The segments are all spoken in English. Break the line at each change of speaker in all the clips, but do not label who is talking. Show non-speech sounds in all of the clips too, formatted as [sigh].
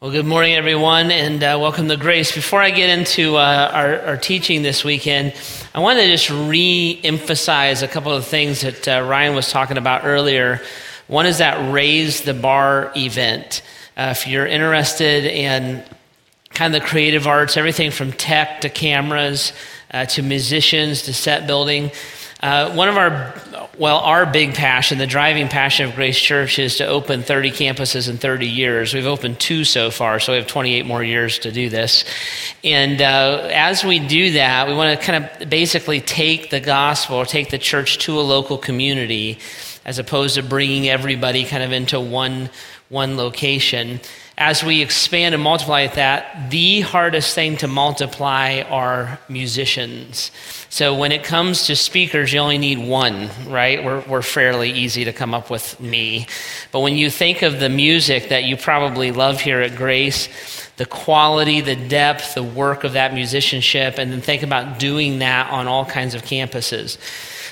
Well, good morning, everyone, and uh, welcome to Grace. Before I get into uh, our, our, teaching this weekend, I want to just re emphasize a couple of things that uh, Ryan was talking about earlier. One is that Raise the Bar event. Uh, if you're interested in kind of the creative arts, everything from tech to cameras uh, to musicians to set building, uh, one of our, well, our big passion, the driving passion of Grace Church is to open 30 campuses in 30 years. We've opened two so far, so we have 28 more years to do this. And uh, as we do that, we want to kind of basically take the gospel take the church to a local community as opposed to bringing everybody kind of into one, one location as we expand and multiply that, the hardest thing to multiply are musicians. So when it comes to speakers, you only need one, right? We're, we're fairly easy to come up with me. But when you think of the music that you probably love here at Grace, the quality, the depth, the work of that musicianship, and then think about doing that on all kinds of campuses.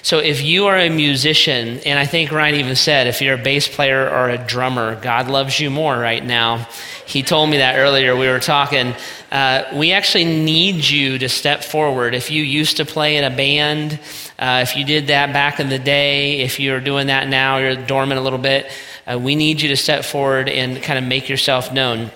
So if you are a musician, and I think Ryan even said, if you're a bass player or a drummer, God loves you more right now. He told me that earlier. We were talking. Uh, we actually need you to step forward. If you used to play in a band, uh, if you did that back in the day, if you're doing that now, you're dormant a little bit, uh, we need you to step forward and kind of make yourself known.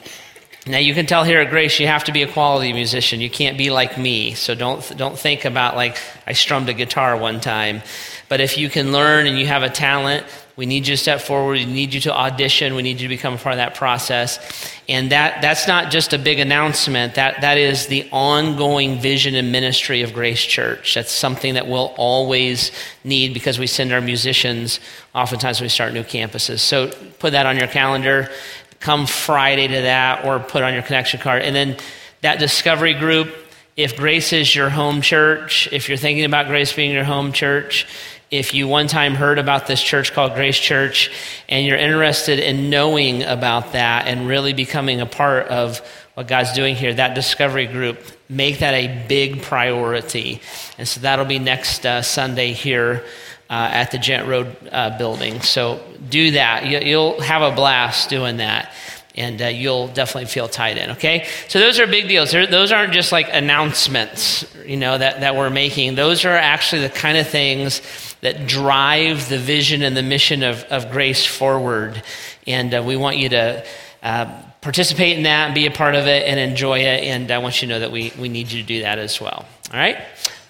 Now you can tell here at Grace you have to be a quality musician. You can't be like me. So don't don't think about like I strummed a guitar one time. But if you can learn and you have a talent, we need you to step forward. We need you to audition. We need you to become a part of that process. And that that's not just a big announcement. That that is the ongoing vision and ministry of Grace Church. That's something that we'll always need because we send our musicians oftentimes we start new campuses. So put that on your calendar come Friday to that or put on your connection card. And then that discovery group, if Grace is your home church, if you're thinking about Grace being your home church, if you one time heard about this church called Grace Church and you're interested in knowing about that and really becoming a part of what God's doing here, that discovery group, make that a big priority. And so that'll be next uh, Sunday here uh, at the Gent Road uh, building. So do that. You, will have a blast doing that. And uh, you'll definitely feel tied in, okay? So those are big deals. They're, those aren't just like announcements, you know, that, that we're making. Those are actually the kind of things that drive the vision and the mission of, of Grace forward. And uh, we want you to uh, participate in that and be a part of it and enjoy it. And I want you to know that we, we need you to do that as well. All right?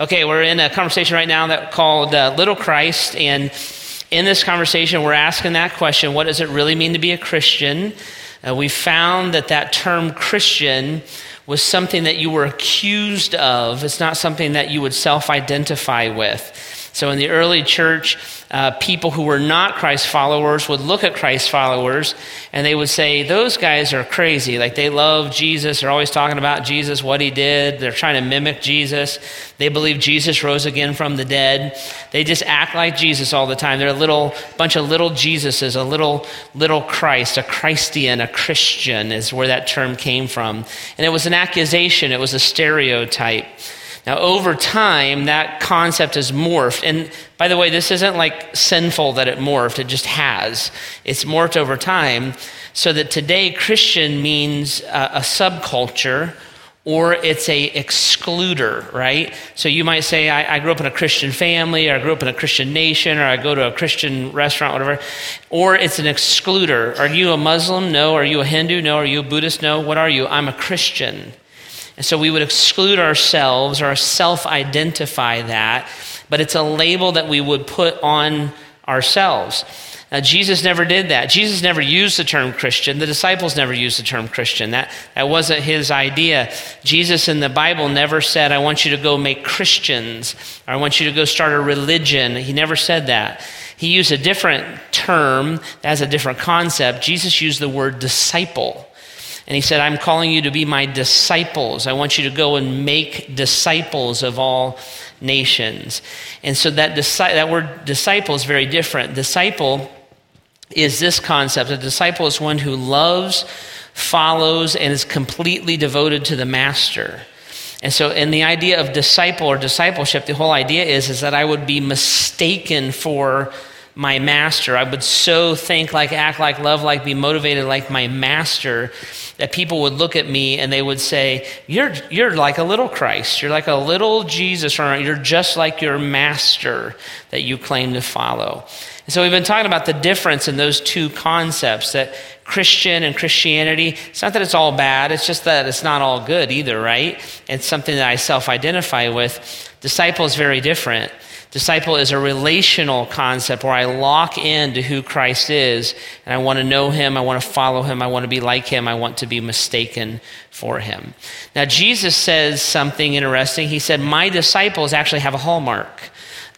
Okay, we're in a conversation right now that called uh, Little Christ. And in this conversation, we're asking that question what does it really mean to be a Christian? Uh, we found that that term Christian was something that you were accused of, it's not something that you would self identify with. So in the early church, uh, people who were not Christ followers would look at Christ followers and they would say, Those guys are crazy. Like they love Jesus. They're always talking about Jesus, what he did. They're trying to mimic Jesus. They believe Jesus rose again from the dead. They just act like Jesus all the time. They're a little bunch of little Jesuses, a little, little Christ, a Christian, a Christian is where that term came from. And it was an accusation, it was a stereotype. Now, over time, that concept has morphed. And by the way, this isn't like sinful that it morphed, it just has. It's morphed over time so that today Christian means a, a subculture or it's a excluder, right? So you might say, I, I, grew up in a Christian family, or I grew up in a Christian nation, or I go to a Christian restaurant, whatever. Or it's an excluder. Are you a Muslim? No. Are you a Hindu? No. Are you a Buddhist? No. What are you? I'm a Christian. And so we would exclude ourselves or self identify that, but it's a label that we would put on ourselves. Now, Jesus never did that. Jesus never used the term Christian. The disciples never used the term Christian. That, that wasn't his idea. Jesus in the Bible never said, I want you to go make Christians, or I want you to go start a religion. He never said that. He used a different term that has a different concept. Jesus used the word disciple. And he said, I'm calling you to be my disciples. I want you to go and make disciples of all nations. And so that, disi- that word disciple is very different. Disciple is this concept a disciple is one who loves, follows, and is completely devoted to the master. And so, in the idea of disciple or discipleship, the whole idea is, is that I would be mistaken for my master. I would so think like, act like, love like, be motivated like my master that people would look at me and they would say, You're, you're like a little Christ. You're like a little Jesus, or you're just like your master that you claim to follow. And so we've been talking about the difference in those two concepts that Christian and Christianity, it's not that it's all bad, it's just that it's not all good either, right? It's something that I self identify with. Disciple is very different. Disciple is a relational concept where I lock into who Christ is and I want to know him, I want to follow him, I want to be like him, I want to be mistaken for him. Now, Jesus says something interesting. He said, My disciples actually have a hallmark.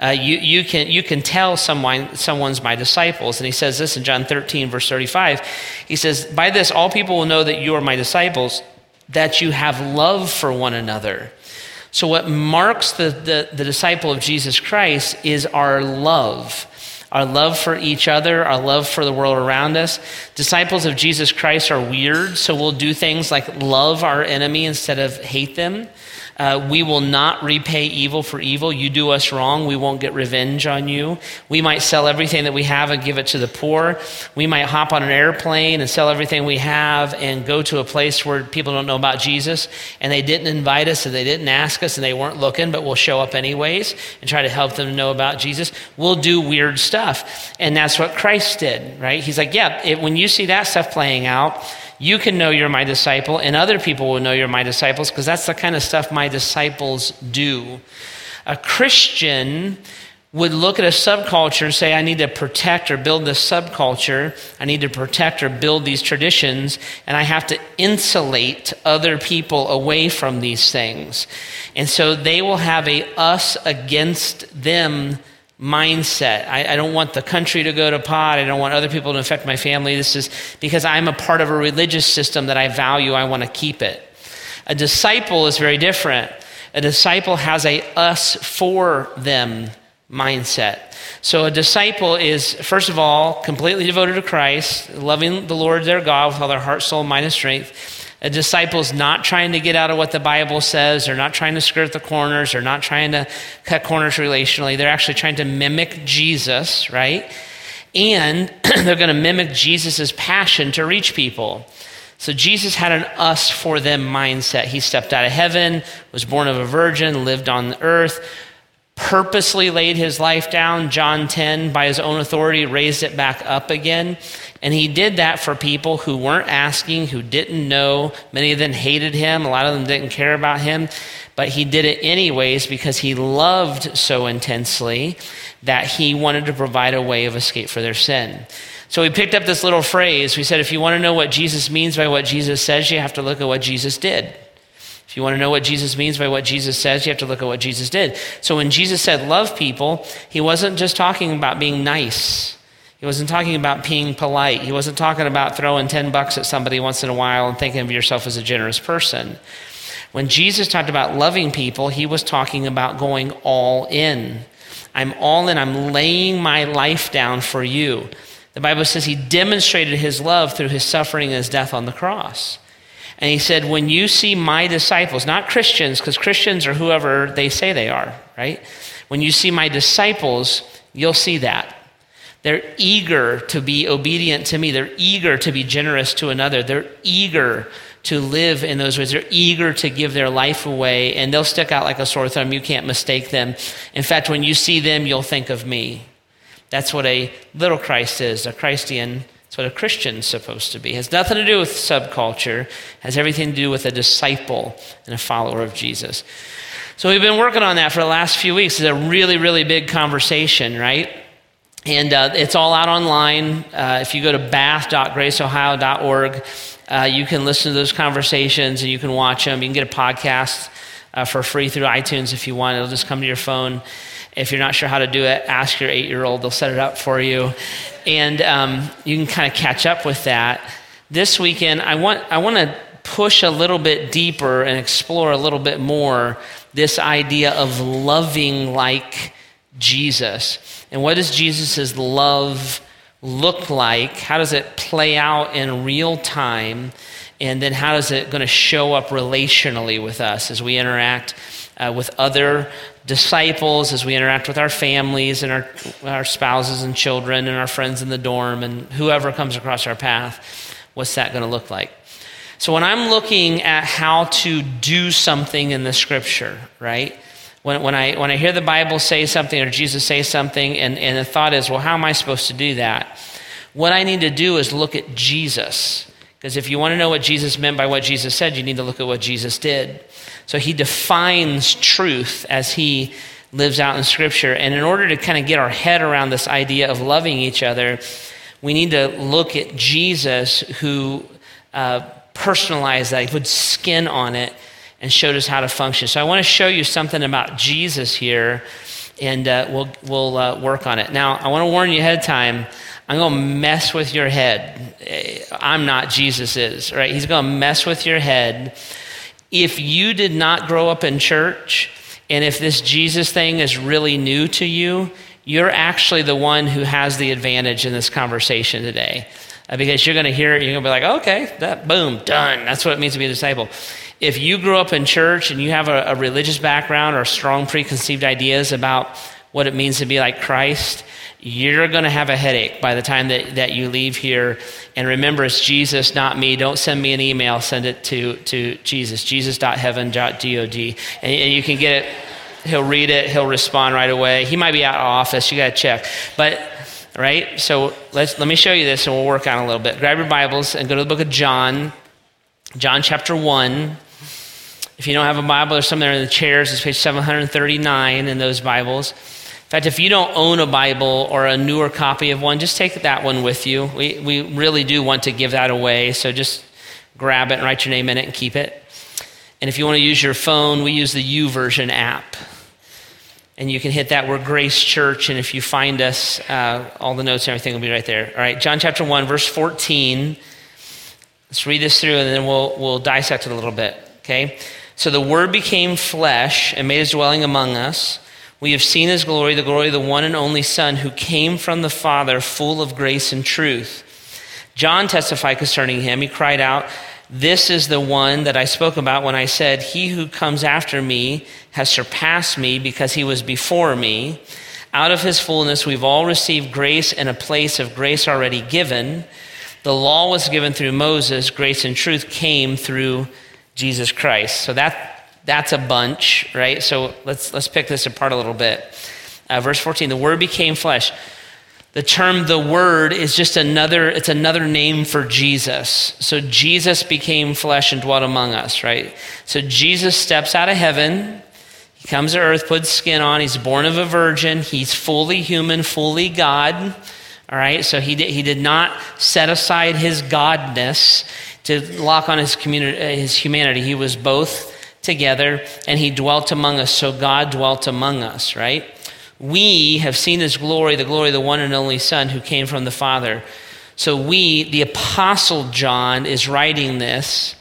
Uh, you, you, can, you can tell someone, someone's my disciples. And he says this in John 13, verse 35. He says, By this, all people will know that you are my disciples, that you have love for one another. So, what marks the, the, the disciple of Jesus Christ is our love our love for each other, our love for the world around us. Disciples of Jesus Christ are weird, so we'll do things like love our enemy instead of hate them. Uh, we will not repay evil for evil. You do us wrong, we won't get revenge on you. We might sell everything that we have and give it to the poor. We might hop on an airplane and sell everything we have and go to a place where people don't know about Jesus and they didn't invite us and they didn't ask us and they weren't looking, but we'll show up anyways and try to help them know about Jesus. We'll do weird stuff. And that's what Christ did, right? He's like, yeah, it, when you see that stuff playing out, you can know you're my disciple, and other people will know you're my disciples because that's the kind of stuff my disciples do. A Christian would look at a subculture and say, I need to protect or build this subculture. I need to protect or build these traditions, and I have to insulate other people away from these things. And so they will have a us against them mindset. I, I, don't want the country to go to pot. I don't want other people to affect my family. This is because I'm a part of a religious system that I value. I want to keep it. A disciple is very different. A disciple has a us for them mindset. So a disciple is, first of all, completely devoted to Christ, loving the Lord their God with all their heart, soul, mind, and strength a disciple's not trying to get out of what the Bible says. They're not trying to skirt the corners. They're not trying to cut corners relationally. They're actually trying to mimic Jesus, right? And [clears throat] they're going to mimic Jesus' passion to reach people. So Jesus had an us for them mindset. He stepped out of heaven, was born of a virgin, lived on the earth, purposely laid his life down. John 10, by his own authority, raised it back up again. And he did that for people who weren't asking, who didn't know. Many of them hated him, a lot of them didn't care about him. But he did it anyways because he loved so intensely that he wanted to provide a way of escape for their sin. So we picked up this little phrase. We said, if you want to know what Jesus means by what Jesus says, you have to look at what Jesus did. If you want to know what Jesus means by what Jesus says, you have to look at what Jesus did. So when Jesus said love people, he wasn't just talking about being nice. He wasn't talking about being polite. He wasn't talking about throwing 10 bucks at somebody once in a while and thinking of yourself as a generous person. When Jesus talked about loving people, he was talking about going all in. I'm all in. I'm laying my life down for you. The Bible says he demonstrated his love through his suffering and his death on the cross. And he said, When you see my disciples, not Christians, because Christians are whoever they say they are, right? When you see my disciples, you'll see that. They're eager to be obedient to me. They're eager to be generous to another. They're eager to live in those ways. They're eager to give their life away, and they'll stick out like a sore thumb. You can't mistake them. In fact, when you see them, you'll think of me. That's what a little Christ is, a Christian that's what a Christian's supposed to be. It has nothing to do with subculture, it has everything to do with a disciple and a follower of Jesus. So we've been working on that for the last few weeks. It's a really, really big conversation, right? And uh, it's all out online. Uh, if you go to bath.graceohio.org, uh, you can listen to those conversations and you can watch them. You can get a podcast uh, for free through iTunes if you want. It'll just come to your phone. If you're not sure how to do it, ask your eight year old. They'll set it up for you. And um, you can kind of catch up with that. This weekend, I want, I want to push a little bit deeper and explore a little bit more this idea of loving like Jesus. And what does Jesus' love look like? How does it play out in real time? And then how is it going to show up relationally with us as we interact uh, with other disciples, as we interact with our families and our, our spouses and children and our friends in the dorm and whoever comes across our path? What's that going to look like? So when I'm looking at how to do something in the scripture, right? When, when, I, when I hear the Bible say something or Jesus say something, and, and the thought is, well, how am I supposed to do that? What I need to do is look at Jesus. Because if you want to know what Jesus meant by what Jesus said, you need to look at what Jesus did. So he defines truth as he lives out in Scripture. And in order to kind of get our head around this idea of loving each other, we need to look at Jesus who uh, personalized that, he put skin on it and showed us how to function. So I want to show you something about Jesus here, and uh, we'll, we'll uh, work on it. Now, I want to warn you ahead of time. I'm going to mess with your head. I'm not, Jesus is, right? He's going to mess with your head. If you did not grow up in church, and if this Jesus thing is really new to you, you're actually the one who has the advantage in this conversation today. Uh, because you're going to hear it, you're going to be like, okay, that, boom, done. That's what it means to be a disciple if you grew up in church and you have a, a, religious background or strong preconceived ideas about what it means to be like Christ, you're going to have a headache by the time that, that you leave here. And remember, it's Jesus, not me. Don't send me an email, send it to, to Jesus, jesus.heaven.dod. And, and you can get it. He'll read it, he'll respond right away. He might be out of office, you got to check. But right? So let's, let me show you this and we'll work on a little bit. Grab your Bibles and go to the book of John, John chapter 1. If you don't have a Bible, there's some there in the chairs. It's page 739 in those Bibles. In fact, if you don't own a Bible or a newer copy of one, just take that one with you. We, we really do want to give that away, so just grab it and write your name in it and keep it. And if you want to use your phone, we use the YouVersion app. And you can hit that. We're Grace Church, and if you find us, uh, all the notes and everything will be right there. All right, John chapter 1, verse 14. Let's read this through, and then we'll, we'll dissect it a little bit, okay? So the Word became flesh and made his dwelling among us. We have seen his glory, the glory of the one and only Son who came from the Father, full of grace and truth. John testified concerning him. He cried out, This is the one that I spoke about when I said, He who comes after me has surpassed me because he was before me. Out of his fullness, we've all received grace and a place of grace already given. The law was given through Moses, grace and truth came through Jesus Christ. So that, that's a bunch, right? So let's, let's pick this apart a little bit. Uh, verse 14, the word became flesh. The term the word is just another, it's another name for Jesus. So Jesus became flesh and dwelt among us, right? So Jesus steps out of heaven. He comes to earth, puts skin on. He's born of a virgin. He's fully human, fully God. All right. So he did, he did not set aside his godness to lock on his, uh, his humanity. He was both together and he dwelt among us. So God dwelt among us, right? We have seen his glory, the glory of the one and only Son who came from the Father. So we, the Apostle John, is writing this.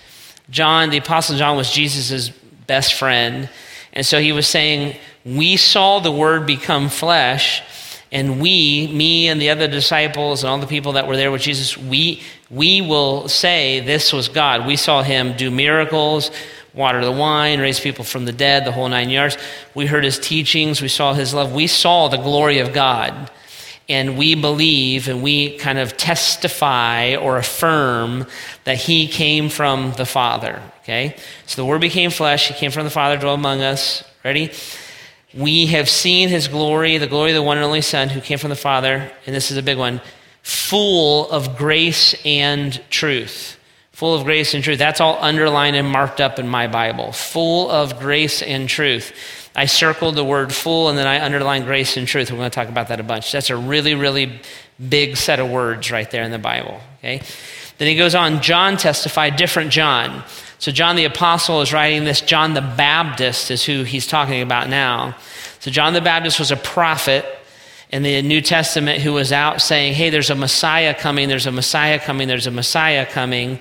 John, the Apostle John, was Jesus' best friend. And so he was saying, We saw the Word become flesh and we, me and the other disciples and all the people that were there with Jesus, we, we will say this was God. We saw him do miracles, water the wine, raise people from the dead, the whole nine yards. We heard his teachings, we saw his love. We saw the glory of God. And we believe and we kind of testify or affirm that he came from the Father. Okay? So the Word became flesh, he came from the Father, dwelt among us. Ready? We have seen his glory, the glory of the one and only Son who came from the Father, and this is a big one, full of grace and truth. Full of grace and truth. That's all underlined and marked up in my Bible. Full of grace and truth. I circled the word full and then I underlined grace and truth. We're going to talk about that a bunch. That's a really, really big set of words right there in the Bible. Okay? Then he goes on, John testified, different John. So, John the Apostle is writing this. John the Baptist is who he's talking about now. So, John the Baptist was a prophet in the New Testament who was out saying, Hey, there's a Messiah coming, there's a Messiah coming, there's a Messiah coming.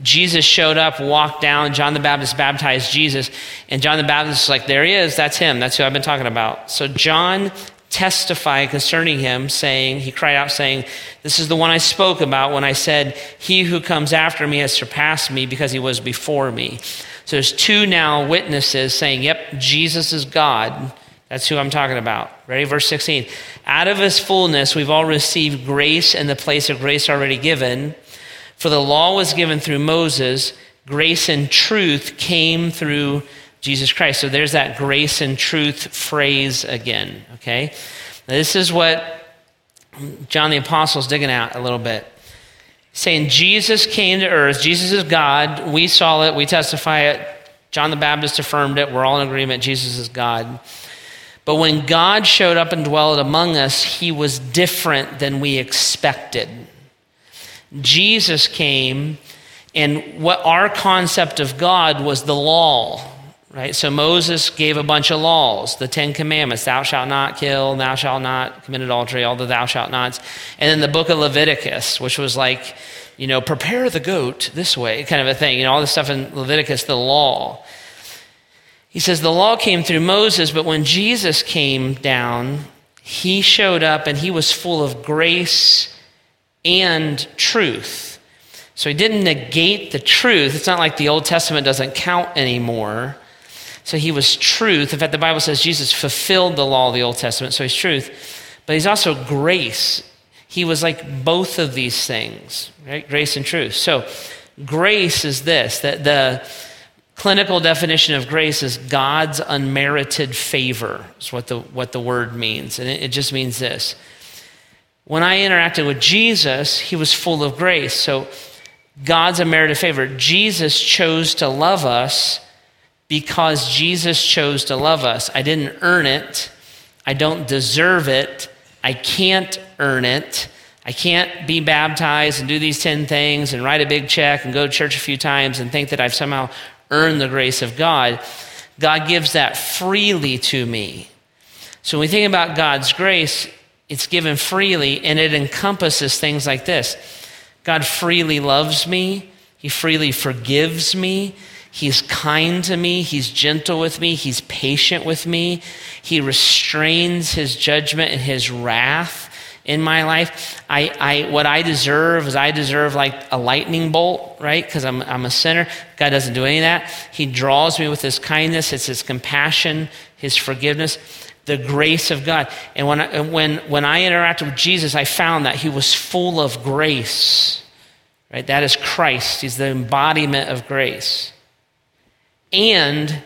Jesus showed up, walked down. John the Baptist baptized Jesus. And John the Baptist is like, There he is. That's him. That's who I've been talking about. So, John testified concerning him, saying, He cried out, saying, This is the one I spoke about when I said, He who comes after me has surpassed me because he was before me. So there's two now witnesses saying, Yep, Jesus is God. That's who I'm talking about. Ready? Verse 16. Out of his fullness, we've all received grace in the place of grace already given. For the law was given through Moses, grace and truth came through Jesus Christ. So there's that grace and truth phrase again, okay? Now this is what John the Apostle is digging out a little bit. Saying Jesus came to earth, Jesus is God. We saw it, we testify it. John the Baptist affirmed it. We're all in agreement Jesus is God. But when God showed up and dwelled among us, he was different than we expected. Jesus came, and what our concept of God was the law, right? So Moses gave a bunch of laws, the Ten Commandments thou shalt not kill, thou shalt not commit adultery, all the thou shalt nots. And then the book of Leviticus, which was like, you know, prepare the goat this way, kind of a thing. You know, all this stuff in Leviticus, the law. He says the law came through Moses, but when Jesus came down, he showed up and he was full of grace and truth. So he didn't negate the truth. It's not like the Old Testament doesn't count anymore. So he was truth. In fact, the Bible says Jesus fulfilled the law of the Old Testament, so he's truth. But he's also grace. He was like both of these things, right? Grace and truth. So grace is this that the clinical definition of grace is God's unmerited favor, is what the, what the word means. And it, it just means this. When I interacted with Jesus, he was full of grace. So God's unmerited favor. Jesus chose to love us because Jesus chose to love us. I didn't earn it. I don't deserve it. I can't earn it. I can't be baptized and do these 10 things and write a big check and go to church a few times and think that I've somehow earned the grace of God. God gives that freely to me. So when we think about God's grace, it's given freely and it encompasses things like this God freely loves me, He freely forgives me, He's kind to me. He's gentle with me. He's patient with me. He restrains his judgment and his wrath in my life. I, I, what I deserve is I deserve like a lightning bolt, right? Because I'm, I'm a sinner. God doesn't do any of that. He draws me with his kindness. It's his compassion, his forgiveness, the grace of God. And when I, when, when I interacted with Jesus, I found that he was full of grace, right? That is Christ. He's the embodiment of grace and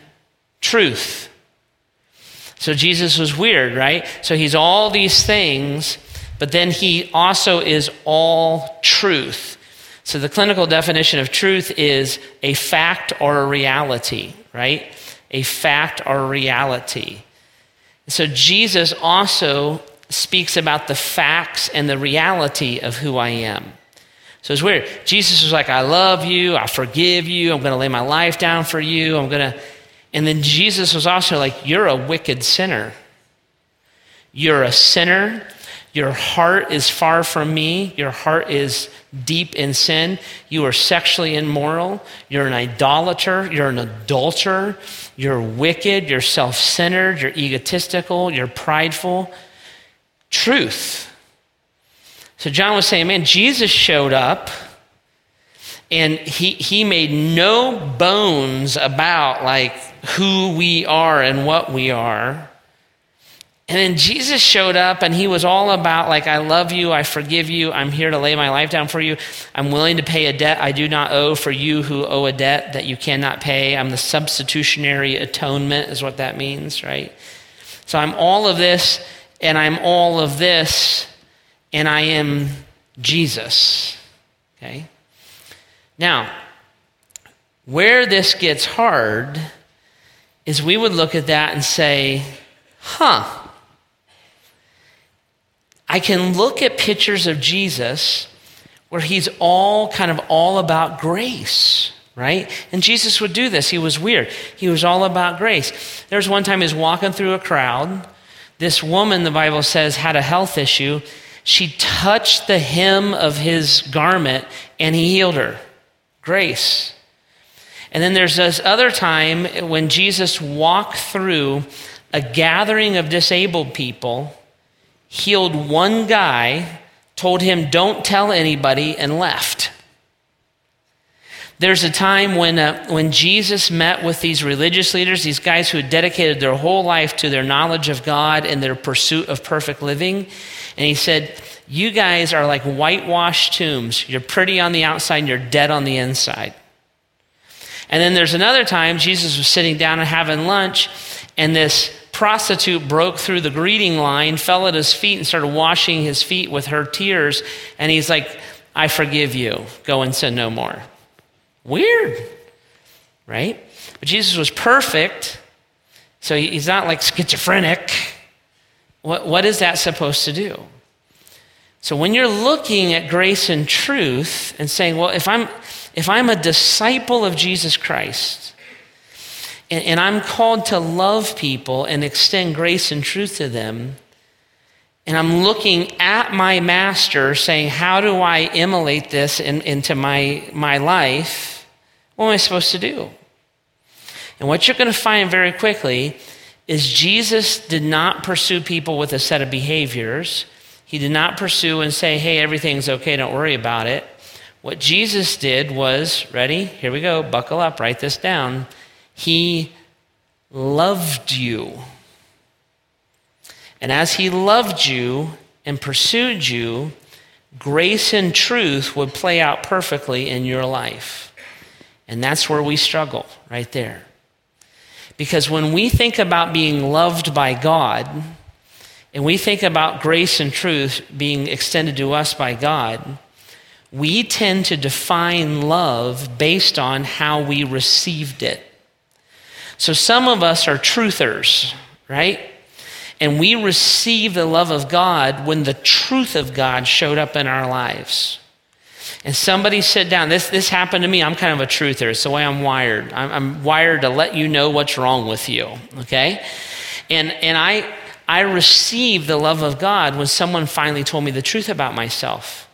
truth. So Jesus was weird, right? So he's all these things, but then he also is all truth. So the clinical definition of truth is a fact or a reality, right? A fact or a reality. So Jesus also speaks about the facts and the reality of who I am. So it's weird. Jesus was like, I love you. I forgive you. I'm going to lay my life down for you. I'm going to. And then Jesus was also like, You're a wicked sinner. You're a sinner. Your heart is far from me. Your heart is deep in sin. You are sexually immoral. You're an idolater. You're an adulterer. You're wicked. You're self centered. You're egotistical. You're prideful. Truth. So John was saying, man, Jesus showed up and he, he made no bones about like who we are and what we are. And then Jesus showed up and he was all about, like, I love you, I forgive you, I'm here to lay my life down for you. I'm willing to pay a debt I do not owe for you who owe a debt that you cannot pay. I'm the substitutionary atonement, is what that means, right? So I'm all of this and I'm all of this and I am Jesus. Okay? Now, where this gets hard is we would look at that and say, huh, I can look at pictures of Jesus where he's all kind of all about grace, right? And Jesus would do this. He was weird. He was all about grace. There was one time he was walking through a crowd. This woman, the Bible says, had a health issue she touched the hem of his garment and he healed her. Grace. And then there's this other time when Jesus walked through a gathering of disabled people healed one guy, told him, Don't tell anybody, and left. There's a time when, uh, when Jesus met with these religious leaders, these guys who had dedicated their whole life to their knowledge of God and their pursuit of perfect living. And he said, You guys are like whitewashed tombs. You're pretty on the outside and you're dead on the inside. And then there's another time Jesus was sitting down and having lunch, and this prostitute broke through the greeting line, fell at his feet, and started washing his feet with her tears. And he's like, I forgive you. Go and sin no more. Weird, right? But Jesus was perfect, so he's not like schizophrenic. What, what is that supposed to do? So when you're looking at grace and truth and saying, well, if I'm, if I'm a disciple of Jesus Christ, and, and I'm called to love people and extend grace and truth to them, and I'm looking at my master saying, How do I emulate this in, into my, my life? What am I supposed to do? And what you're going to find very quickly is Jesus did not pursue people with a set of behaviors. He did not pursue and say, Hey, everything's okay, don't worry about it. What Jesus did was, ready? Here we go, buckle up, write this down. He loved you. And as he loved you and pursued you, grace and truth would play out perfectly in your life. And that's where we struggle, right there. Because when we think about being loved by God, and we think about grace and truth being extended to us by God, we tend to define love based on how we received it. So some of us are truthers, right? And we receive the love of God when the truth of God showed up in our lives. And somebody sit down. This, this happened to me. I'm kind of a truther. It's the way I'm wired. I'm, I'm wired to let you know what's wrong with you, okay? And, and I, I received the love of God when someone finally told me the truth about myself.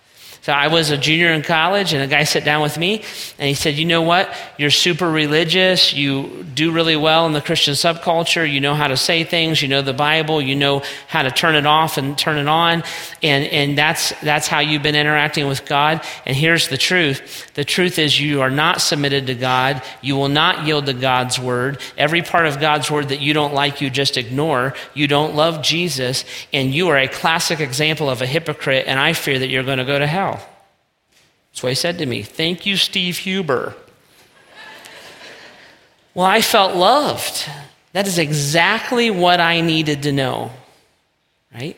So I was a junior in college, and a guy sat down with me, and he said, You know what? You're super religious. You do really well in the Christian subculture. You know how to say things. You know the Bible. You know how to turn it off and turn it on. And, and that's, that's how you've been interacting with God. And here's the truth the truth is, you are not submitted to God. You will not yield to God's word. Every part of God's word that you don't like, you just ignore. You don't love Jesus, and you are a classic example of a hypocrite, and I fear that you're going to go to hell. What he said to me. Thank you, Steve Huber. well, I felt loved. That is exactly what I needed to know, right?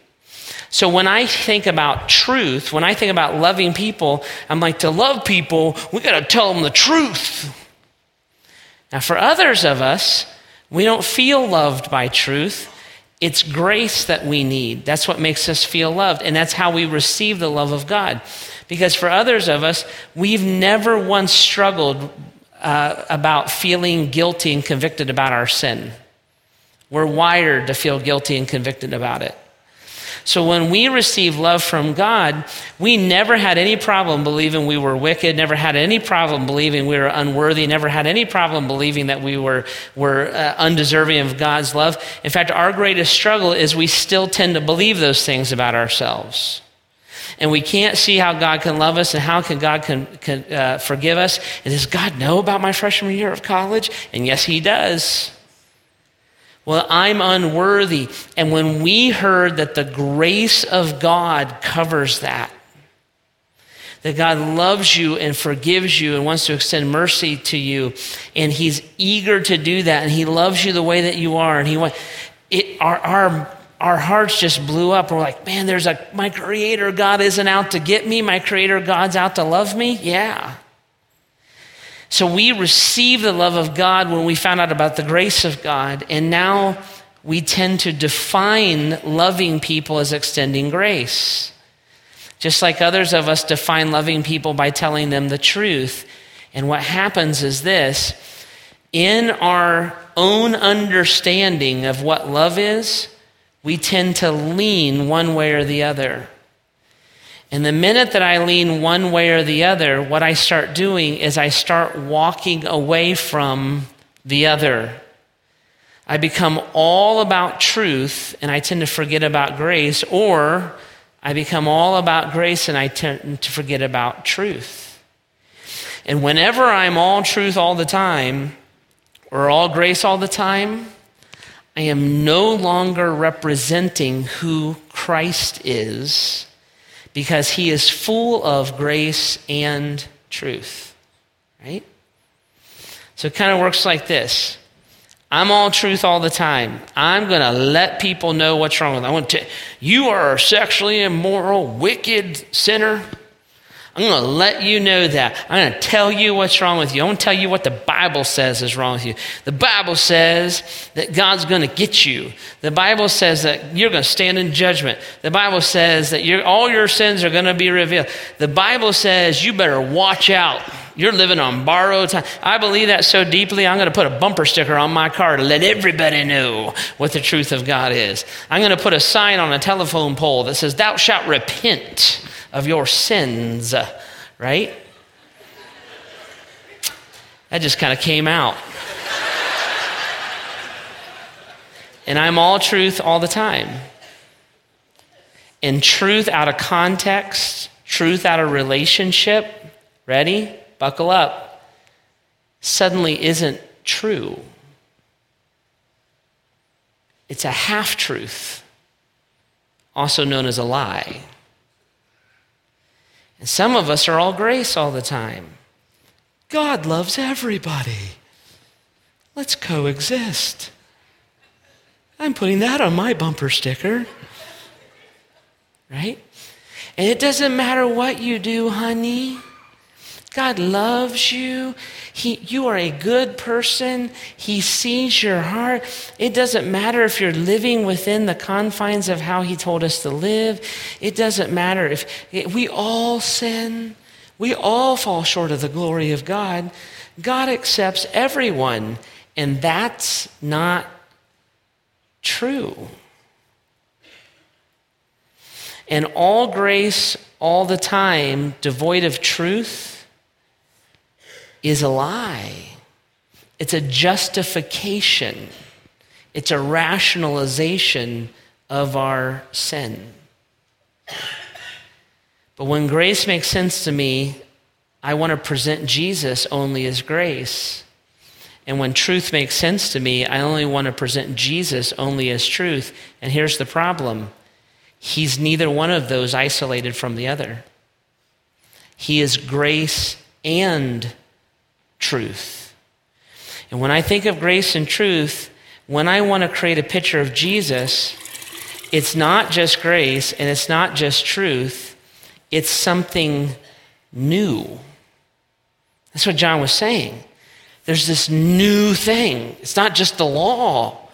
So when I think about truth, when I think about loving people, I'm like, to love people, we got to tell them the truth. Now, for others of us, we don't feel loved by truth. It's grace that we need. That's what makes us feel loved. And that's how we receive the love of God. Because for others of us, we've never once struggled uh, about feeling guilty and convicted about our sin. We're wired to feel guilty and convicted about it. So when we receive love from God, we never had any problem believing we were wicked, never had any problem believing we were unworthy, never had any problem believing that we were, were uh, undeserving of God's love. In fact, our greatest struggle is we still tend to believe those things about ourselves and we can't see how God can love us and how can God can, can uh, forgive us. And does God know about my freshman year of college? And yes, He does. Well, I'm unworthy. And when we heard that the grace of God covers that, that God loves you and forgives you and wants to extend mercy to you, and He's eager to do that, and He loves you the way that you are, and He wants it, our, our our hearts just blew up. We're like, man, there's a, my creator God isn't out to get me. My creator God's out to love me. Yeah. So we received the love of God when we found out about the grace of God. And now we tend to define loving people as extending grace. Just like others of us define loving people by telling them the truth. And what happens is this in our own understanding of what love is, we tend to lean one way or the other. And the minute that I lean one way or the other, what I start doing is I start walking away from the other. I become all about truth and I tend to forget about grace, or I become all about grace and I tend to forget about truth. And whenever I'm all truth all the time, or all grace all the time, I am no longer representing who Christ is because he is full of grace and truth. Right? So it kind of works like this. I'm all truth all the time. I'm going to let people know what's wrong with them. I want to you are a sexually immoral, wicked sinner. I'm going to let you know that. I'm going to tell you what's wrong with you. I'm going to tell you what the Bible says is wrong with you. The Bible says that God's going to get you. The Bible says that you're going to stand in judgment. The Bible says that all your sins are going to be revealed. The Bible says you better watch out. You're living on borrowed time. I believe that so deeply, I'm going to put a bumper sticker on my car to let everybody know what the truth of God is. I'm going to put a sign on a telephone pole that says, Thou shalt repent of your sins, right? That just kind of came out. and I'm all truth all the time. And truth out of context, truth out of relationship, ready? Buckle up. Suddenly isn't true. It's a half truth, also known as a lie. And some of us are all grace all the time. God loves everybody. Let's coexist. I'm putting that on my bumper sticker. Right? And it doesn't matter what you do, honey. God loves you. He, you are a good person. He sees your heart. It doesn't matter if you're living within the confines of how He told us to live. It doesn't matter if we all sin. We all fall short of the glory of God. God accepts everyone, and that's not true. And all grace all the time, devoid of truth, is a lie. It's a justification, it's a rationalization of our sin. But when grace makes sense to me, I want to present Jesus only as grace. And when truth makes sense to me, I only want to present Jesus only as truth. And here's the problem He's neither one of those isolated from the other. He is grace and truth. And when I think of grace and truth, when I want to create a picture of Jesus, it's not just grace and it's not just truth, it's something new. That's what John was saying. There's this new thing. It's not just the law.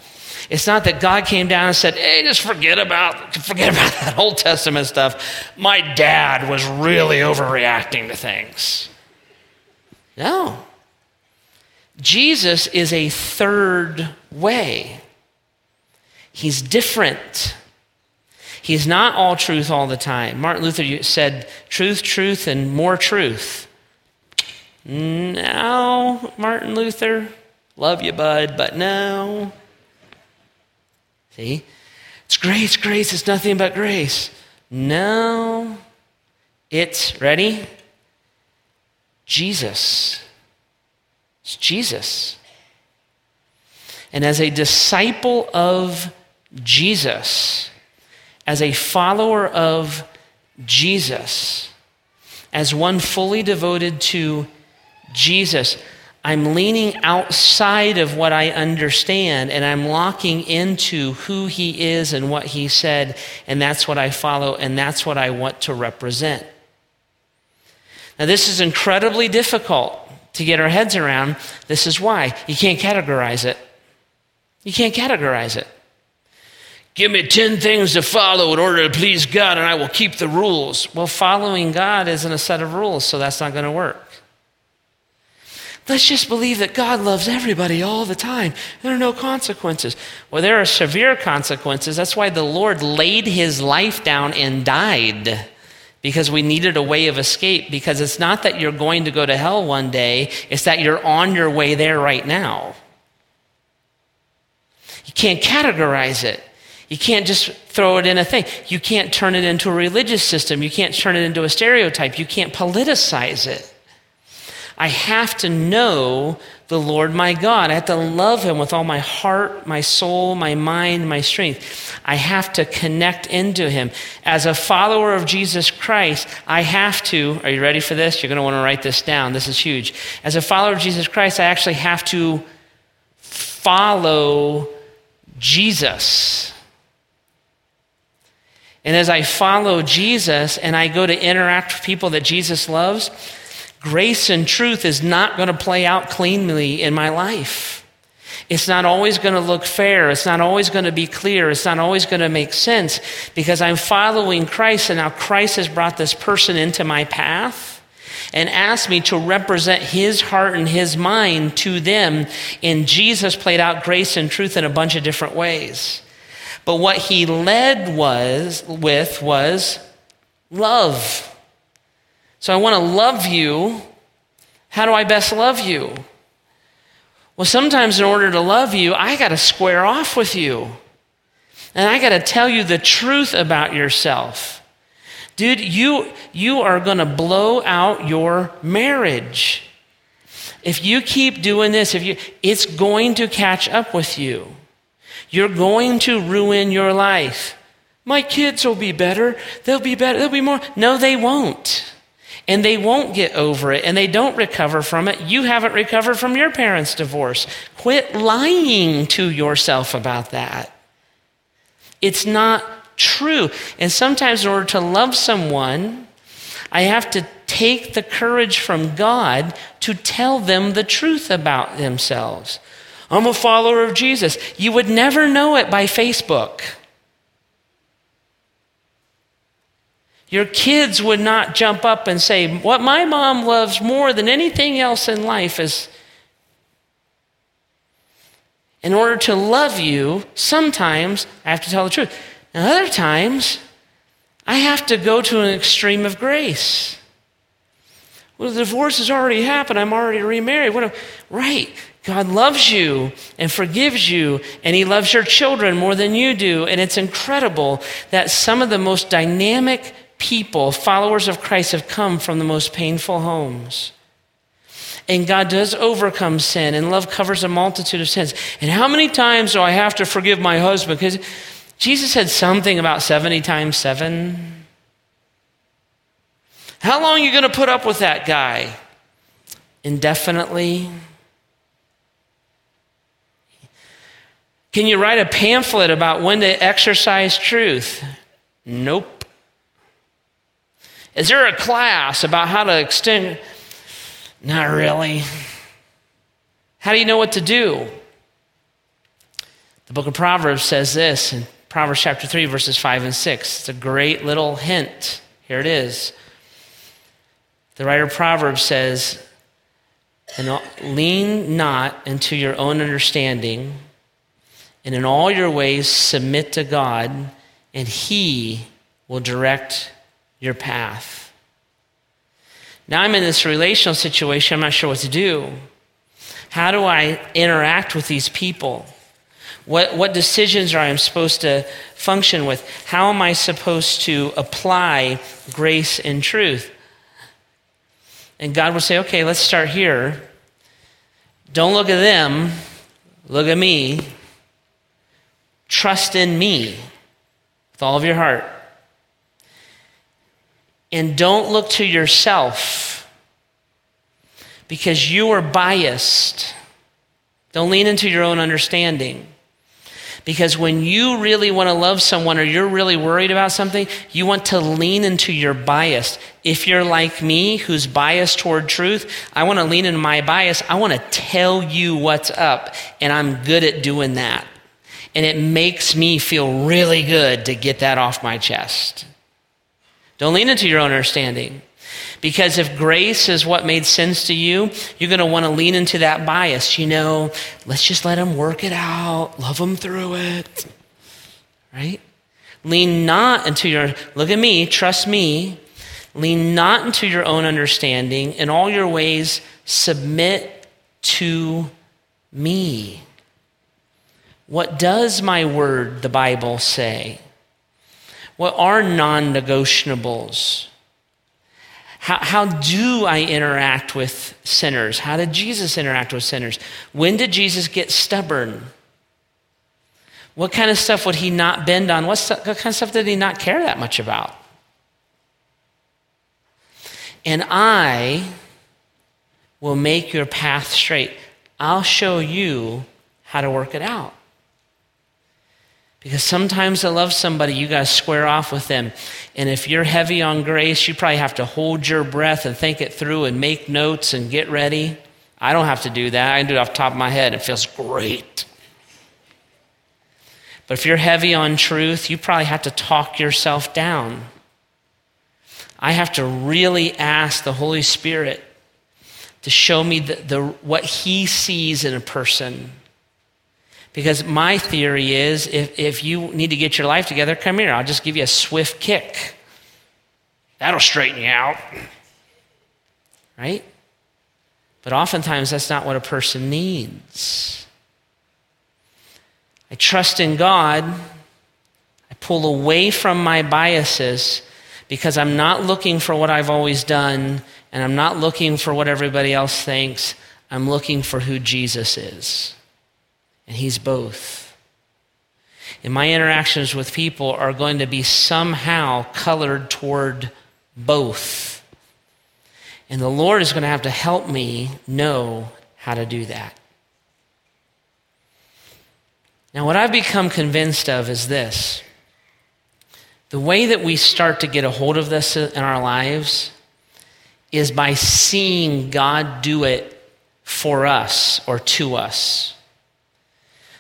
It's not that God came down and said, "Hey, just forget about forget about [laughs] that Old Testament stuff. My dad was really overreacting to things." No. Jesus is a third way. He's different. He's not all truth all the time. Martin Luther said, truth, truth, and more truth. No, Martin Luther, love you, bud, but no. See? It's grace, grace, it's nothing but grace. No, it's, ready? Jesus. It's Jesus. And as a disciple of Jesus, as a follower of Jesus, as one fully devoted to Jesus, I'm leaning outside of what I understand and I'm locking into who he is and what he said, and that's what I follow and that's what I want to represent. Now, this is incredibly difficult to get our heads around. This is why. You can't categorize it. You can't categorize it. Give me 10 things to follow in order to please God, and I will keep the rules. Well, following God isn't a set of rules, so that's not going to work. Let's just believe that God loves everybody all the time. There are no consequences. Well, there are severe consequences. That's why the Lord laid his life down and died because we needed a way of escape. Because it's not that you're going to go to hell one day, it's that you're on your way there right now. You can't categorize it. You can't just throw it in a thing. You can't turn it into a religious system. You can't turn it into a stereotype. You can't politicize it. I have to know the Lord my God. I have to love him with all my heart, my soul, my mind, my strength. I have to connect into him. As a follower of Jesus Christ, I have to, are you ready for this? You're going to want to write this down. This is huge. As a follower of Jesus Christ, I actually have to follow Jesus. And as I follow Jesus and I go to interact with people that Jesus loves, grace and truth is not going to play out cleanly in my life. It's not always going to look fair. It's not always going to be clear. It's not always going to make sense because I'm following Christ and now Christ has brought this person into my path and asked me to represent his heart and his mind to them. And Jesus played out grace and truth in a bunch of different ways. But what he led was with was love. So I want to love you. How do I best love you? Well, sometimes in order to love you, I got to square off with you. And I got to tell you the truth about yourself. Dude, you, you are going to blow out your marriage. If you keep doing this, if you, it's going to catch up with you. You're going to ruin your life. My kids will be better. They'll be better. They'll be more. No, they won't and they won't get over it and they don't recover from it. You haven't recovered from your parents' divorce. Quit lying to yourself about that. It's not true. And sometimes, in order to love someone, I have to take the courage from God to tell them the truth about themselves. I'm a follower of Jesus. You would never know it by Facebook. Your kids would not jump up and say, What my mom loves more than anything else in life is. In order to love you, sometimes I have to tell the truth. And other times, I have to go to an extreme of grace. Well, the divorce has already happened. I'm already remarried. What a, right. God loves you and forgives you, and He loves your children more than you do. And it's incredible that some of the most dynamic people, followers of Christ, have come from the most painful homes. And God does overcome sin, and love covers a multitude of sins. And how many times do I have to forgive my husband? Because Jesus said something about 70 times 7. How long are you going to put up with that guy? Indefinitely? Can you write a pamphlet about when to exercise truth? Nope. Is there a class about how to extend? Not really. How do you know what to do? The book of Proverbs says this in Proverbs chapter 3, verses 5 and 6. It's a great little hint. Here it is. The writer of Proverbs says, and lean not into your own understanding, and in all your ways submit to God, and He will direct your path. Now I'm in this relational situation, I'm not sure what to do. How do I interact with these people? What, what decisions are I supposed to function with? How am I supposed to apply grace and truth? And God will say, okay, let's start here. Don't look at them, look at me. Trust in me with all of your heart. And don't look to yourself because you are biased. Don't lean into your own understanding. Because when you really want to love someone or you're really worried about something, you want to lean into your bias. If you're like me, who's biased toward truth, I want to lean into my bias. I want to tell you what's up, and I'm good at doing that. And it makes me feel really good to get that off my chest. Don't lean into your own understanding. Because if grace is what made sense to you, you're going to want to lean into that bias. You know, let's just let them work it out, love them through it. Right? Lean not into your, look at me, trust me. Lean not into your own understanding. In all your ways, submit to me. What does my word, the Bible, say? What are non negotiables? How, how do I interact with sinners? How did Jesus interact with sinners? When did Jesus get stubborn? What kind of stuff would he not bend on? What, what kind of stuff did he not care that much about? And I will make your path straight. I'll show you how to work it out. Because sometimes to love somebody, you got to square off with them. And if you're heavy on grace, you probably have to hold your breath and think it through and make notes and get ready. I don't have to do that. I can do it off top of my head. It feels great. But if you're heavy on truth, you probably have to talk yourself down. I have to really ask the Holy Spirit to show me the, the, what He sees in a person because my theory is if, if you need to get your life together, come here. I'll just give you a swift kick. That'll straighten you out. Right? But oftentimes, that's not what a person needs. I trust in God. I pull away from my biases because I'm not looking for what I've always done and I'm not looking for what everybody else thinks. I'm looking for who Jesus is and He's both. And my interactions with people are going to be somehow colored toward both. And the Lord is going to have to help me know how to do that. Now, what I've become convinced of is this the way that we start to get a hold of this in our lives is by seeing God do it for us or to us.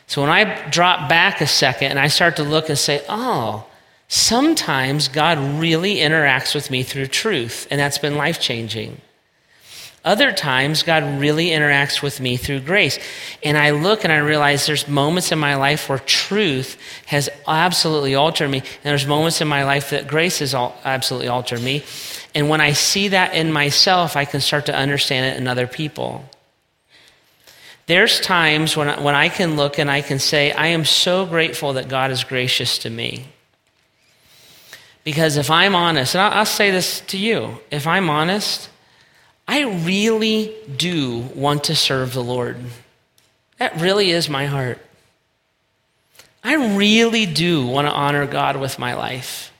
So when I drop back a second and I start to look and say, oh, sometimes God really interacts with me through truth, and that's been life changing. Other times, God really interacts with me through grace. And I look and I realize there's moments in my life where truth has absolutely altered me. And there's moments in my life that grace has absolutely altered me. And when I see that in myself, I can start to understand it in other people. There's times when I, when I can look and I can say, I am so grateful that God is gracious to me. Because if I'm honest, and I'll, I'll say this to you, if I'm honest, I really do want to serve the Lord. That really is my heart. I really do want to honor God with my life.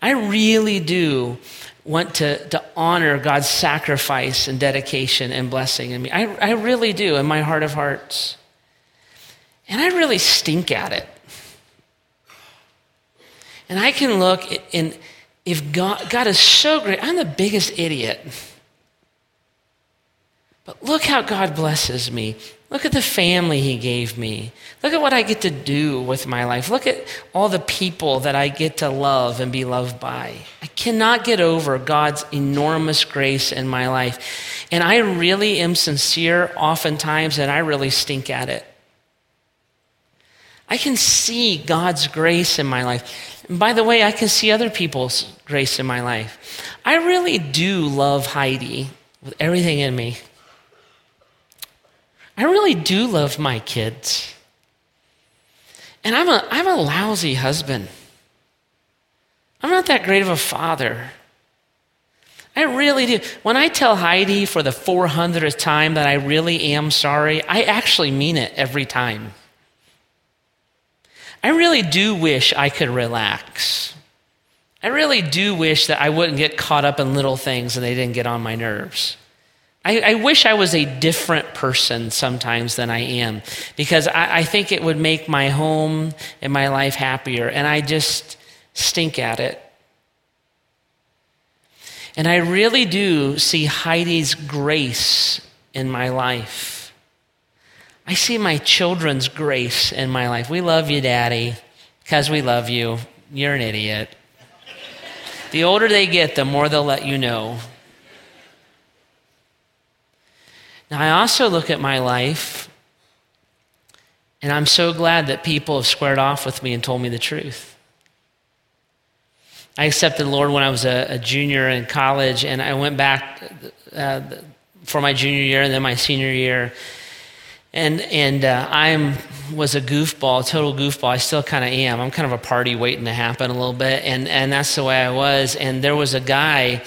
I really do want to, to honor God's sacrifice and dedication and blessing in me. I, I really do in my heart of hearts. And I really stink at it. And I can look and if God, God is so great, I'm the biggest idiot. But look how God blesses me. Look at the family He gave me. Look at what I get to do with my life. Look at all the people that I get to love and be loved by. I cannot get over God's enormous grace in my life. And I really am sincere oftentimes, and I really stink at it. I can see God's grace in my life. And by the way, I can see other people's grace in my life. I really do love Heidi with everything in me. I really do love my kids. And I'm a, I'm a lousy husband. I'm not that great of a father. I really do. When I tell Heidi for the 400th time that I really am sorry, I actually mean it every time. I really do wish I could relax. I really do wish that I wouldn't get caught up in little things and they didn't get on my nerves. I, I, wish I was a different person sometimes than I am because I, I think it would make my home and my life happier, and I just stink at it. And I really do see Heidi's grace in my life. I see my children's grace in my life. We love you, Daddy, because we love you. You're an idiot. The older they get, the more they'll let you know. Now, I also look at my life, and I'm so glad that people have squared off with me and told me the truth. I accepted the Lord when I was a, a junior in college, and I went back uh, for my junior year and then my senior year. And, and uh, I was a goofball, total goofball. I still kind of am. I'm kind of a party waiting to happen a little bit. And, and that's the way I was. And there was a guy,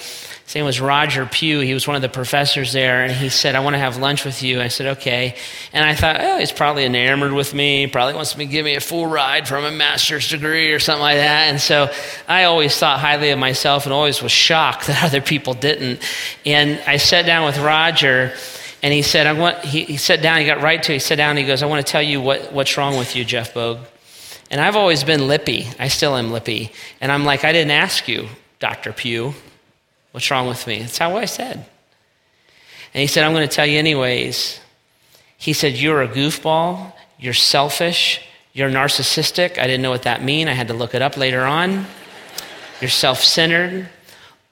his name was Roger Peugh. He was one of the professors there. And he said, I want to have lunch with you. I said, okay. And I thought, oh, he's probably enamored with me. Probably wants me to give me a full ride from a master's degree or something like that. And so I always thought highly of myself and always was shocked [laughs] that other people didn't. And I sat down with Roger. And he said, I want, he, he sat down, he got right to it. He sat down, he goes, I want to tell you what, what's wrong with you, Jeff Bogue. And I've always been lippy. I still am lippy. And I'm like, I didn't ask you, Dr. Peugh, what's wrong with me? That's how I said. And he said, I'm going to tell you anyways. He said, You're a goofball. You're selfish. You're narcissistic. I didn't know what that meant. I had to look it up later on. You're self centered.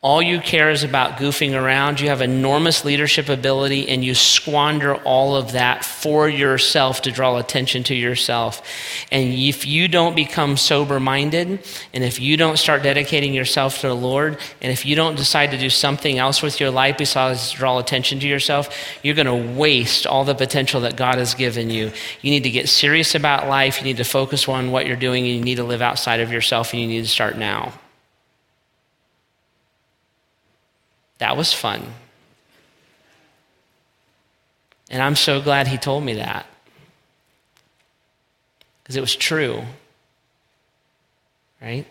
All you care is about goofing around. You have enormous leadership ability, and you squander all of that for yourself to draw attention to yourself. And if you don't become sober minded, and if you don't start dedicating yourself to the Lord, and if you don't decide to do something else with your life besides draw attention to yourself, you're going to waste all the potential that God has given you. You need to get serious about life. You need to focus on what you're doing, and you need to live outside of yourself, and you need to start now. That was fun. And I'm so glad he told me that. Because it was true. Right?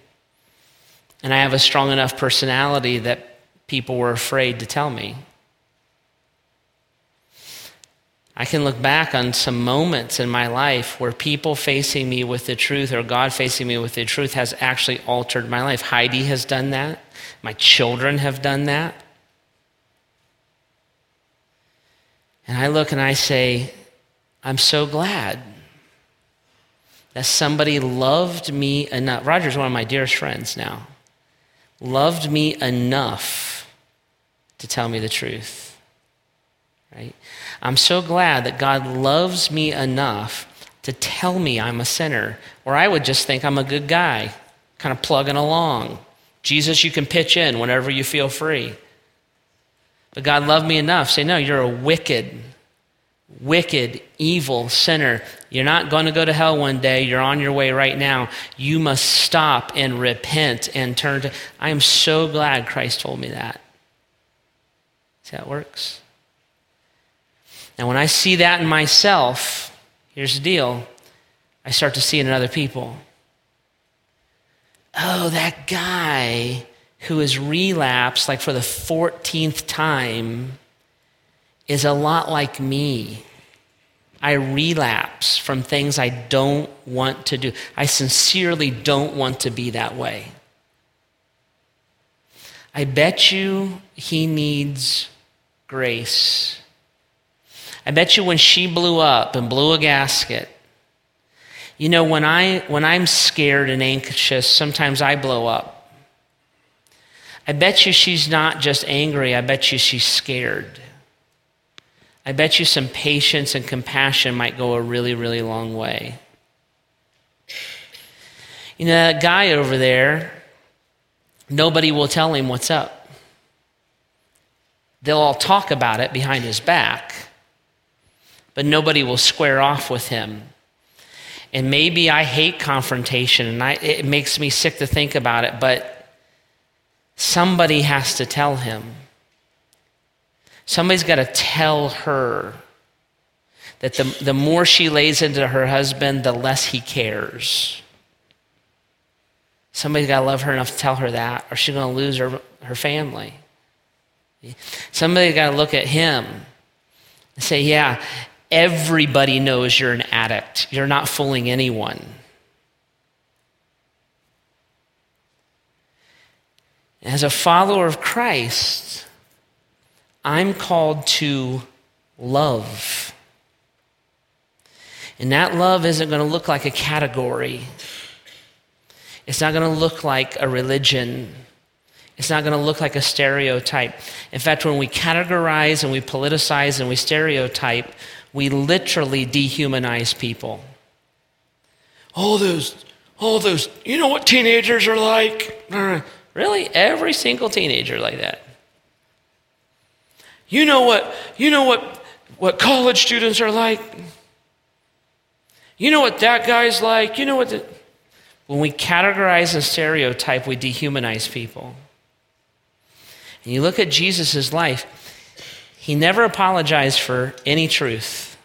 And I have a strong enough personality that people were afraid to tell me. I can look back on some moments in my life where people facing me with the truth or God facing me with the truth has actually altered my life. Heidi has done that. My children have done that. And I look and I say, I'm so glad that somebody loved me enough. Roger's one of my dearest friends now. Loved me enough to tell me the truth. Right? I'm so glad that God loves me enough to tell me I'm a sinner, or I would just think I'm a good guy, kind of plugging along. Jesus, you can pitch in whenever you feel free. But God loved me enough. Say, no, you're a wicked, wicked, evil sinner. You're not going to go to hell one day. You're on your way right now. You must stop and repent and turn to. I am so glad Christ told me that. See how it works? Now, when I see that in myself, here's the deal I start to see it in other people. Oh, that guy who has relapsed like for the 14th time is a lot like me. I relapse from things I don't want to do. I sincerely don't want to be that way. I bet you he needs grace. I bet you when she blew up and blew a gasket, you know, when, I, when I'm scared and anxious, sometimes I blow up. I bet you she's not just angry, I bet you she's scared. I bet you some patience and compassion might go a really, really long way. You know, that guy over there, nobody will tell him what's up. They'll all talk about it behind his back, but nobody will square off with him. And maybe I hate confrontation and I, it makes me sick to think about it, but Somebody has to tell him. Somebody's got to tell her that the, the more she lays into her husband, the less he cares. Somebody's got to love her enough to tell her that, or she's going to lose her, her family. Somebody's got to look at him and say, Yeah, everybody knows you're an addict. You're not fooling anyone. As a follower of Christ, I'm called to love. And that love isn't going to look like a category. It's not going to look like a religion. It's not going to look like a stereotype. In fact, when we categorize and we politicize and we stereotype, we literally dehumanize people. All those, all those, you know what teenagers are like? Really? Every single teenager like that. You know what, you know what, what college students are like? You know what that guy's like? You know what the. When we categorize and stereotype, we dehumanize people. And you look at Jesus' life, he never apologized for any truth.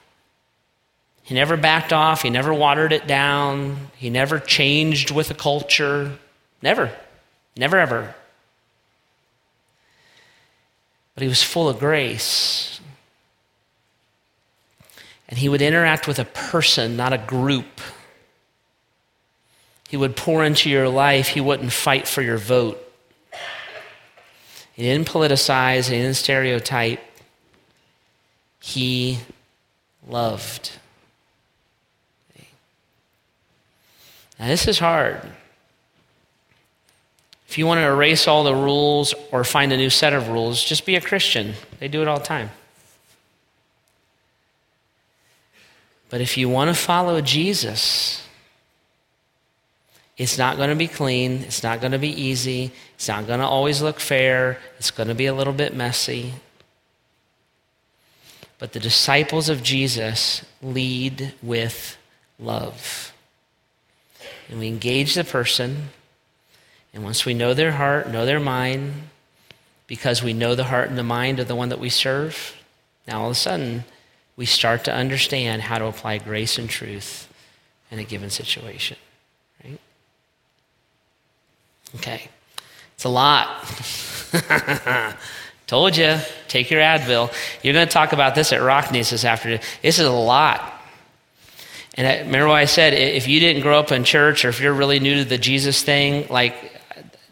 He never backed off. He never watered it down. He never changed with the culture. Never. Never, ever. But he was full of grace. And he would interact with a person, not a group. He would pour into your life. He wouldn't fight for your vote. He didn't politicize, he didn't stereotype. He loved. Now, this is hard. If you want to erase all the rules or find a new set of rules, just be a Christian. They do it all the time. But if you want to follow Jesus, it's not going to be clean. It's not going to be easy. It's not going to always look fair. It's going to be a little bit messy. But the disciples of Jesus lead with love. And we engage the person. And once we know their heart, know their mind, because we know the heart and the mind of the one that we serve, now all of a sudden, we start to understand how to apply grace and truth in a given situation. Right? Okay. It's a lot. [laughs] Told you, take your Advil. You're going to talk about this at Rockne's this afternoon. This is a lot. And I, remember what I said if you didn't grow up in church or if you're really new to the Jesus thing, like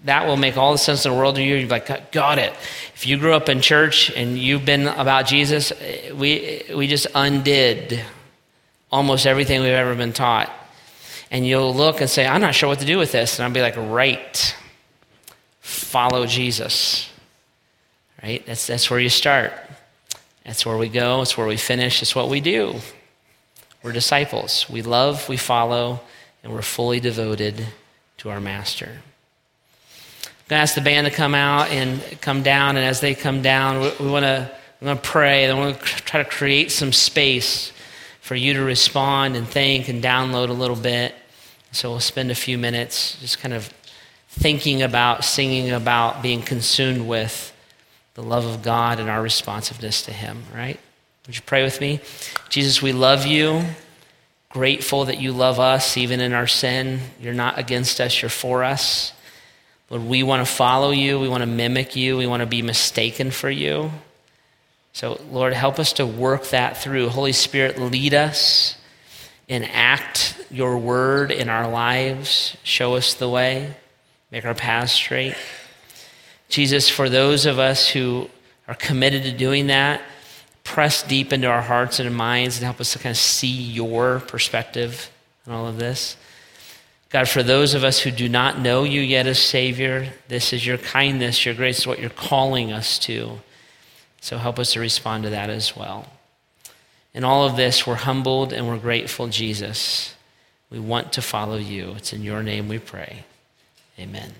that will make all the sense in the world to you. You're like, got it. If you grew up in church and you've been about Jesus, we, we just undid almost everything we've ever been taught. And you'll look and say, I'm not sure what to do with this. And I'll be like, right. Follow Jesus. Right? That's, that's where you start. That's where we go. It's where we finish. It's what we do. We're disciples. We love, we follow, and we're fully devoted to our master. Going to ask the band to come out and come down. And as they come down, we, we want to we want to pray. And we want to try to create some space for you to respond and think and download a little bit. So we'll spend a few minutes just kind of thinking about, singing about, being consumed with the love of God and our responsiveness to Him, right? Would you pray with me? Jesus, we love you. Grateful that you love us even in our sin. You're not against us, you're for us. Lord, we want to follow you. We want to mimic you. We want to be mistaken for you. So, Lord, help us to work that through. Holy Spirit, lead us, enact your word in our lives. Show us the way, make our paths straight. Jesus, for those of us who are committed to doing that, press deep into our hearts and minds and help us to kind of see your perspective on all of this. God, for those of us who do not know you yet as Savior, this is your kindness, your grace, what you're calling us to. So help us to respond to that as well. In all of this, we're humbled and we're grateful, Jesus. We want to follow you. It's in your name we pray. Amen.